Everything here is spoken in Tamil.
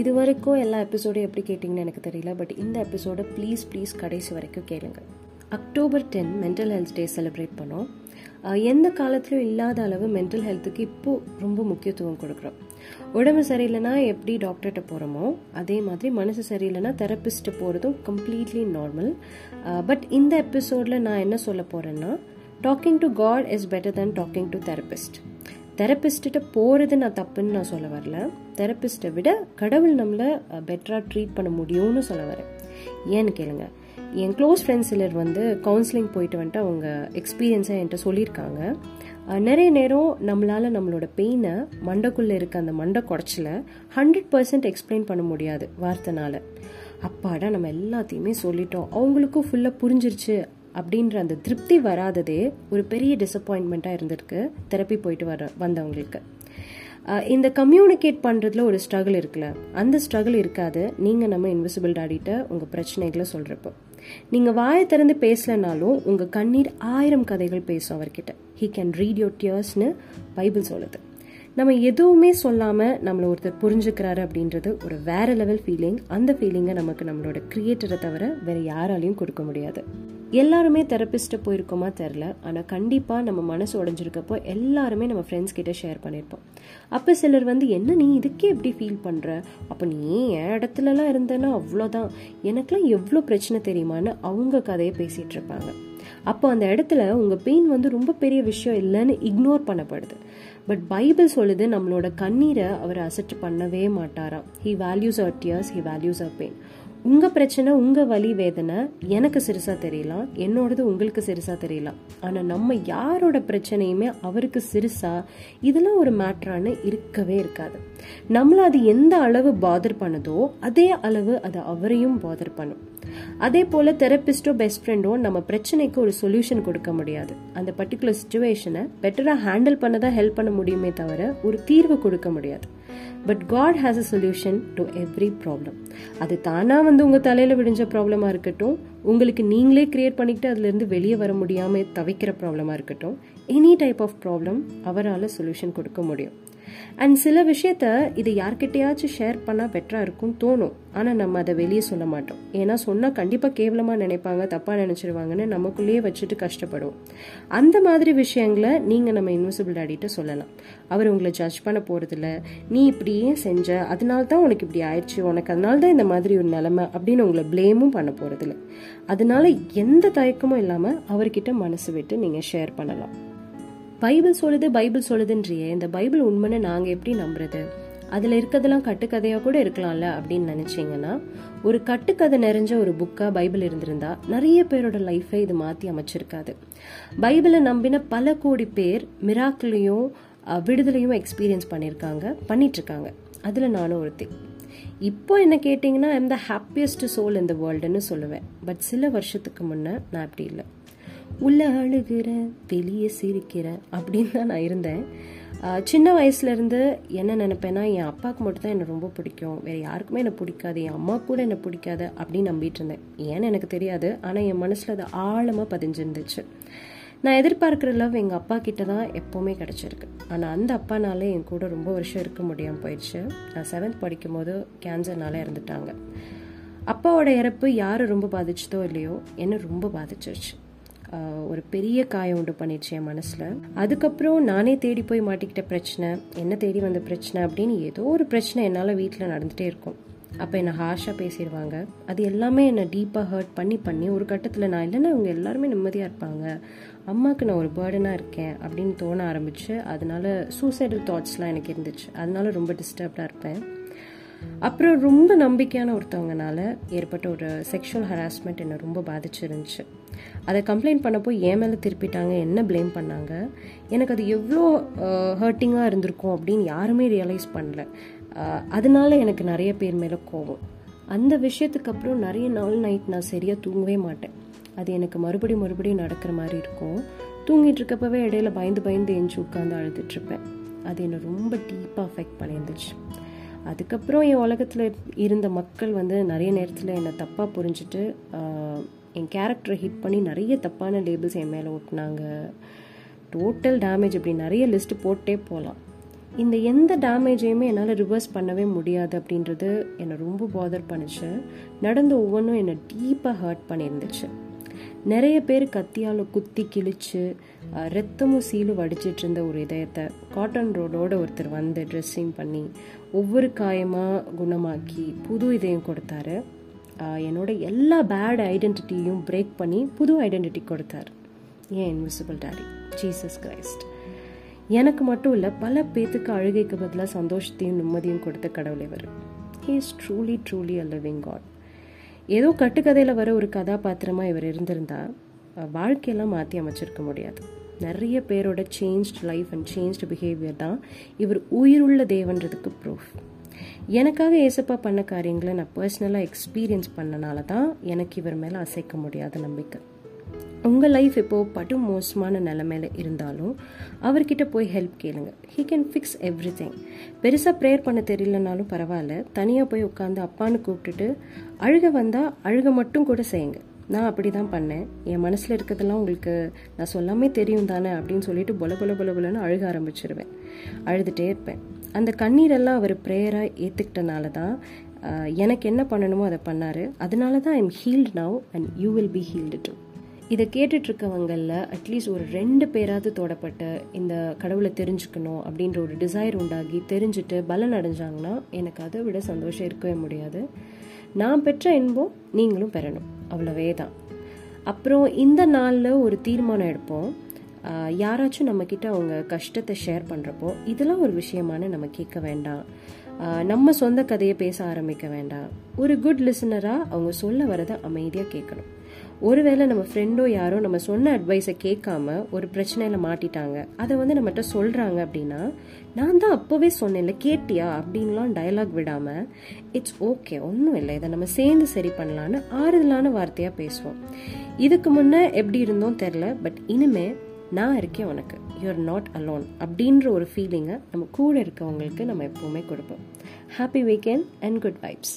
இது வரைக்கும் எல்லா எபிசோடும் எப்படி கேட்டிங்கன்னு எனக்கு தெரியல பட் இந்த எபிசோடை ப்ளீஸ் ப்ளீஸ் கடைசி வரைக்கும் கேளுங்க. October ten mental health day celebrate பண்ணோம். எந்த காலத்திலும் இல்லாத அளவு மென்டல் ஹெல்த்துக்கு இப்போது ரொம்ப முக்கியத்துவம் கொடுக்குறோம். உடம்பு சரியில்லைன்னா எப்படி டாக்டர்கிட்ட போகிறோமோ அதே மாதிரி மனசு சரியில்லைன்னா தெரப்பிஸ்ட்டு போகிறதும் கம்ப்ளீட்லி நார்மல் பட் இந்த எபிசோடில் நான் என்ன சொல்ல போகிறேன்னா talking to God is better than talking to therapist therapist போகிறது நான் தப்புன்னு நான் சொல்ல வரல. தெரப்பிஸ்ட்டை விட கடவுள் நம்மளை பெட்டராக ட்ரீட் பண்ண முடியும்னு சொல்ல வரேன். ஏன்னு கேளுங்க. என் க்ளோஸ் ஃப்ரெண்ட்ஸ் சிலர் வந்து கவுன்சிலிங் போயிட்டு வந்துட்டு அவங்க எக்ஸ்பீரியன்ஸை என்கிட்ட சொல்லியிருக்காங்க. நிறைய நேரம் நம்மளால் நம்மளோட பெயினை மண்டைக்குள்ளே இருக்க அந்த மண்டை குடச்சில் ஹண்ட்ரட் பர்சன்ட் எக்ஸ்பிளைன் பண்ண முடியாது வார்த்தைனால. அப்பாடா நம்ம எல்லாத்தையுமே சொல்லிட்டோம். அவங்களுக்கும் ஃபுல்லாக புரிஞ்சிருச்சு. அப்படின்ற அந்த திருப்தி வராததே ஒரு பெரிய டிசப்பாயின்மெண்ட்டாக இருந்திருக்கு. தெரப்பி போயிட்டு வர வந்தவங்களுக்கு. இந்த கம்யூனிகேட் பண்ணுறதுல ஒரு ஸ்ட்ரகிள் இருக்குல்ல. அந்த ஸ்ட்ரகிள் இருக்காது. நீங்கள் நம்ம இன்விசிபிள் டாடிட்ட உங்கள் பிரச்சனைகளை சொல்கிறப்போ நீங்கள் வாயை திறந்து பேசலைனாலும் உங்கள் கண்ணீர் ஆயிரம் கதைகள் பேசும் அவர்கிட்ட. ஹீ கேன் ரீட் யோர் டியர்ஸ்னு பைபிள் சொல்லுது. நம்ம எதுவுமே சொல்லாமல் நம்மளை ஒருத்தர் புரிஞ்சுக்கிறாரு அப்படின்றது ஒரு வேற லெவல் ஃபீலிங் அந்த ஃபீலிங்கை நமக்கு நம்மளோட கிரியேட்டரை தவிர வேற யாராலையும் கொடுக்க முடியாது. எல்லாருமே தெரப்பிஸ்ட்டை போயிருக்கோமா தெரில ஆனால் கண்டிப்பாக நம்ம மனசு உடஞ்சிருக்கப்போ எல்லாருமே நம்ம ஃப்ரெண்ட்ஸ் கிட்ட ஷேர் பண்ணியிருப்போம் அப்போ சிலர் வந்து என்ன நீ இதுக்கே எப்படி ஃபீல் பண்ணுற அப்போ நீ என் இடத்துலலாம் இருந்தேன்னா அவ்வளோதான் எனக்குலாம் எவ்வளோ பிரச்சனை தெரியுமான்னு அவங்க கதையை பேசிகிட்டு இருப்பாங்க. அப்போ அந்த இடத்துல உங்கள் பெயின் வந்து ரொம்ப பெரிய விஷயம் இல்லைன்னு இக்னோர் பண்ணப்படுது. பட் பைபிள் சொல்லுது நம்மளோட கண்ணீரை அவர் அசட்டு பண்ணவே மாட்டாராம். He values our tears he values our pain உங்க பிரச்சனை உங்க வலி வேதனை எனக்கு சிறுசாக தெரியலாம் என்னோடது உங்களுக்கு சிறுசாக தெரியலாம். ஆனா நம்ம யாரோட பிரச்சனையுமே அவருக்கு சிறுசாக இதெல்லாம் ஒரு மேட்ரான்னு இருக்கவே இருக்காது. நம்மள அது எந்த அளவு பாதர் பண்ணுதோ அதே அளவு அது அவரையும் பாதர் பண்ணும். அதே போல தெரப்பிஸ்டோ பெஸ்ட் ஃப்ரெண்டோ நம்ம பிரச்சனை பிரச்சனைக்கு ஒரு சொல்யூஷன் கொடுக்க முடியாது. அந்த பர்டிகுலர் சுச்சுவேஷனை பெட்டராக ஹேண்டில் பண்ண தான் ஹெல்ப் பண்ண முடியுமே தவிர ஒரு தீர்வு கொடுக்க முடியாது. But God has a solution to every problem அது தானாக வந்து உங்கள் தலையில் விடிஞ்ச ப்ராப்ளமாக இருக்கட்டும் உங்களுக்கு நீங்களே கிரியேட் பண்ணிக்கிட்டு அதுலேருந்து வெளியே வர முடியாமல் தவிக்கிற ப்ராப்ளமாக இருக்கட்டும் எனி டைப் ஆஃப் ப்ராப்ளம் அவரால் சொல்யூஷன் கொடுக்க முடியும். அண்ட் சில விஷயத்த இதை யார்கிட்டயாச்சும் ஷேர் பண்ணால் பெட்டராக இருக்கும்னு தோணும். ஆனால் நம்ம அதை வெளியே சொல்ல மாட்டோம். ஏன்னா சொன்னால் கண்டிப்பாக கேவலமாக நினைப்பாங்க தப்பாக நினச்சிருவாங்கன்னு நமக்குள்ளேயே வச்சுட்டு கஷ்டப்படுவோம். அந்த மாதிரி விஷயங்களை நீங்கள் நம்ம இன்விசிபிள் டாடிட்ட சொல்லலாம். அவர் உங்களை ஜட்ஜ் பண்ண போகிறதில்ல நீ இப்படியே செஞ்ச? அதனால தான் உனக்கு இப்படி ஆயிடுச்சு. உனக்கு அதனால தான் இந்த மாதிரி ஒரு நிலைமை அப்படின்னு உங்களை ப்ளேமும் பண்ண போகிறதில்ல அதனால எந்த தயக்கமும் இல்லாமல் அவர்கிட்ட மனசு விட்டு நீங்கள் ஷேர் பண்ணலாம். பைபிள் சொல்லுது பைபிள் சொல்லுதுன்றியே இந்த பைபிள் உண்மைன்னு நாங்கள் எப்படி நம்புறது? அதில் இருக்கிறதெல்லாம் கட்டுக்கதையாக கூட இருக்கலாம்ல அப்படின்னு நினச்சிங்கன்னா ஒரு கட்டுக்கதை நிறைஞ்ச ஒரு புக்காக பைபிள் இருந்திருந்தா நிறைய பேரோட லைஃப்பை இது மாற்றி அமைச்சிருக்காது. பைபிளை நம்பின பல கோடி பேர் மிராக்கிளையும் விடுதலையும் எக்ஸ்பீரியன்ஸ் பண்ணியிருக்காங்க பண்ணிட்டுருக்காங்க. அதில் நானும் ஒருத்தி. இப்போ என்ன கேட்டிங்கன்னா ஐம் த ஹாப்பியஸ்ட் சோல் இந்த வேர்ல்டுன்னு சொல்லுவேன். பட் சில வருஷத்துக்கு முன்னே நான் அப்படி இல்லை. உள்ள அழுகிற வெளியே சிரிக்கிற அப்படின்னு தான் நான் இருந்தேன். சின்ன வயசுலேருந்து என்ன நினைப்பேன்னா என் அப்பாவுக்கு மட்டும் தான் என்னை ரொம்ப பிடிக்கும். வேறு யாருக்குமே என்னை பிடிக்காது. என் அம்மா கூட என்னை பிடிக்காது அப்படின்னு நம்பிட்டு இருந்தேன். ஏன்னு எனக்கு தெரியாது. ஆனால் என் மனசில் அது ஆழமாக பதிஞ்சிருந்துச்சு. நான் எதிர்பார்க்குற லவ் எங்கள் அப்பா கிட்ட தான் எப்போவுமே கிடச்சிருக்கு. ஆனால் அந்த அப்பானால என் கூட ரொம்ப வருஷம் இருக்க முடியாமல் போயிடுச்சு. நான் செவன்த் படிக்கும் போது கேன்சர்னால இறந்துட்டாங்க. அப்பாவோட இறப்பு யாரை ரொம்ப பாதிச்சதோ இல்லையோ என்னை ரொம்ப பாதிச்சிருச்சு. ஒரு பெரிய காயம் உண்டு பண்ணிடுச்சு என் மனசில். அதுக்கப்புறம் நானே தேடி போய் மாட்டிக்கிட்ட பிரச்சனை என்ன தேடி வந்த பிரச்சனை அப்படின்னு ஏதோ ஒரு பிரச்சனை என்னால் வீட்டில் நடந்துகிட்டே இருக்கும். அப்போ என்னை ஹார்ஷாக பேசிடுவாங்க. அது எல்லாமே என்னை டீப்பாக ஹர்ட் பண்ணி பண்ணி ஒரு கட்டத்தில் நான் இல்லைன்னா அவங்க எல்லாருமே நிம்மதியாக இருப்பாங்க. அம்மாவுக்கு நான் ஒரு பேர்டனாக இருக்கேன் அப்படின்னு தோண ஆரம்பிச்சு அதனால சூசைடல் தாட்ஸ்லாம் எனக்கு இருந்துச்சு. அதனால ரொம்ப டிஸ்டர்ப்டாக இருப்பேன். அப்புறம் ரொம்ப நம்பிக்கையான ஒருத்தவங்கனால ஏற்பட்ட ஒரு செக்ஷுவல் ஹராஸ்மெண்ட் என்னை ரொம்ப பாதிச்சிருந்துச்சு. அதை கம்ப்ளைண்ட் பண்ணப்போ ஏன் மேலே திருப்பிட்டாங்க என்ன ப்ளேம் பண்ணாங்க. எனக்கு அது எவ்வளோ ஹர்ட்டிங்காக இருந்திருக்கும் அப்படின்னு யாருமே ரியலைஸ் பண்ணல. அதனால எனக்கு நிறைய பேர் மேலே கோவம். அந்த விஷயத்துக்கு அப்புறம் நிறைய நாள் நைட் நான் சரியாக தூங்கவே மாட்டேன். அது எனக்கு மறுபடியும் மறுபடியும் நடக்கிற மாதிரி இருக்கும். தூங்கிட்டு இருக்கப்பவே இடையில பயந்து பயந்து எஞ்சி உட்காந்து அழுதுட்ருப்பேன் அது என்னை ரொம்ப டீப்பாக அஃபெக்ட் பண்ணியிருந்துச்சு. அதுக்கப்புறம் என் உலகத்தில் இருந்த மக்கள் வந்து நிறைய நேரத்தில் என்னை தப்பாக புரிஞ்சுட்டு என் கேரக்டரை ஹிட் பண்ணி நிறைய தப்பான லேபிள்ஸ் என் மேலே ஓட்டினாங்க டோட்டல் டேமேஜ் இப்படி நிறைய லிஸ்ட்டு போட்டே போகலாம் இந்த எந்த டேமேஜையுமே என்னால் ரிவர்ஸ் பண்ணவே முடியாது அப்படின்றது என்னை ரொம்ப பாதர் பண்ணுச்சு. நடந்த ஒவ்வொன்றும் என்னை டீப்பாக ஹர்ட் பண்ணியிருந்துச்சு. நிறைய பேர் கத்தியால் குத்தி கிழிச்சு ரத்தமும் சீலும் வடிச்சிட்டு இருந்த ஒரு இதயத்தை காட்டன் ரோடோட ஒருத்தர் வந்து ட்ரெஸ்ஸிங் பண்ணி ஒவ்வொரு காயமாக குணமாக்கி புது இதயம் கொடுத்தாரு. என்னோட எல்லா பேட் ஐடென்டிட்டியும் பிரேக் பண்ணி புது ஐடென்டிட்டி கொடுத்தாரு. ஏன் இன்விசிபிள் டாடி ஜீசஸ் கிரைஸ்ட் எனக்கு மட்டும் இல்லை பல பேத்துக்கு அழுகைக்கு பதிலாக சந்தோஷத்தையும் நிம்மதியும் கொடுத்த கடவுள் இவர். He is truly truly a living God ஏதோ கட்டுக்கதையில் வர ஒரு கதாபாத்திரமாக இவர் இருந்திருந்தா வாழ்க்கையெல்லாம் மாற்றி அமைச்சிருக்க முடியாது. நிறைய பேரோட changed life and changed behaviour தான் இவர் உயிருள்ள தேவன்றதுக்கு ப்ரூஃப் எனக்காக ஏசப்பா பண்ண காரியங்களை நான் பர்சனலாக எக்ஸ்பீரியன்ஸ் பண்ணனால தான் எனக்கு இவர் மேலே அசைக்க முடியாத நம்பிக்கை. உங்கள் லைஃப் இப்போது படு மோசமான நிலமையில இருந்தாலும் அவர்கிட்ட போய் ஹெல்ப் கேளுங்க. He can fix everything பெருசாக ப்ரேயர் பண்ண தெரியலனாலும் பரவாயில்ல. தனியாக போய் உட்காந்து அப்பான்னு கூப்பிட்டுட்டு அழுக வந்தால் அழுக மட்டும் கூட செய்யுங்க. நான் அப்படி தான் பண்ணேன். என் மனசில் இருக்கிறதெல்லாம் உங்களுக்கு நான் சொல்லாமே தெரியும் தானே அப்படின்னு சொல்லிட்டு பொல பொல பொல பொலன்னு அழுக ஆரம்பிச்சிருவேன். அழுதுகிட்டே இருப்பேன். அந்த கண்ணீரெல்லாம் அவர் ப்ரேயராக ஏற்றுக்கிட்டனால தான் எனக்கு என்ன பண்ணணுமோ அதை பண்ணார். அதனால தான் I'm healed now and you will be healed too இதை கேட்டுட்ருக்கவங்களில் அட்லீஸ்ட் ஒரு ரெண்டு பேராவது தோடப்பட்ட இந்த கடவுளை தெரிஞ்சுக்கணும் அப்படின்ற ஒரு டிசைர் உண்டாகி தெரிஞ்சுட்டு பலன் அடைஞ்சாங்கன்னா எனக்கு அதை விட சந்தோஷம் இருக்கவே முடியாது. நான் பெற்ற இன்பம் நீங்களும் பெறணும். அவ்வளவே தான் அப்புறம் இந்த நாளில் ஒரு தீர்மானம் எடுப்போம். யாராச்சும் நம்மக்கிட்ட அவங்க கஷ்டத்தை ஷேர் பண்ணுறப்போ இதெல்லாம் ஒரு விஷயமான நம்ம கேட்க வேண்டாம். நம்ம சொந்த கதையை பேச ஆரம்பிக்க வேண்டாம். ஒரு குட் லிசனராக அவங்க சொல்ல வரதை அமைதியாக கேட்கணும். ஒருவேளை நம்ம ஃப்ரெண்டோ யாரோ நம்ம சொன்ன அட்வைஸை கேட்காம ஒரு பிரச்சனையில மாட்டிட்டாங்க. அதை வந்து நம்மகிட்ட சொல்றாங்க அப்படின்னா நான் தான் அப்போவே சொன்னேன்ல கேட்டியா? அப்படின்லாம் டயலாக் விடாம இட்ஸ் ஓகே ஒன்றும் இல்லை. இதை நம்ம சேர்ந்து சரி பண்ணலான்னு ஆறுதலான வார்த்தையா பேசுவோம். இதுக்கு முன்னே எப்படி இருந்தோம் தெரில பட் இனிமே நான் இருக்கேன் உனக்கு. யூஆர் நாட் அலோன் அப்படின்ற ஒரு ஃபீலிங்கை நம்ம கூட இருக்கவங்களுக்கு நம்ம எப்பவுமே கொடுப்போம். Happy weekend and good vibes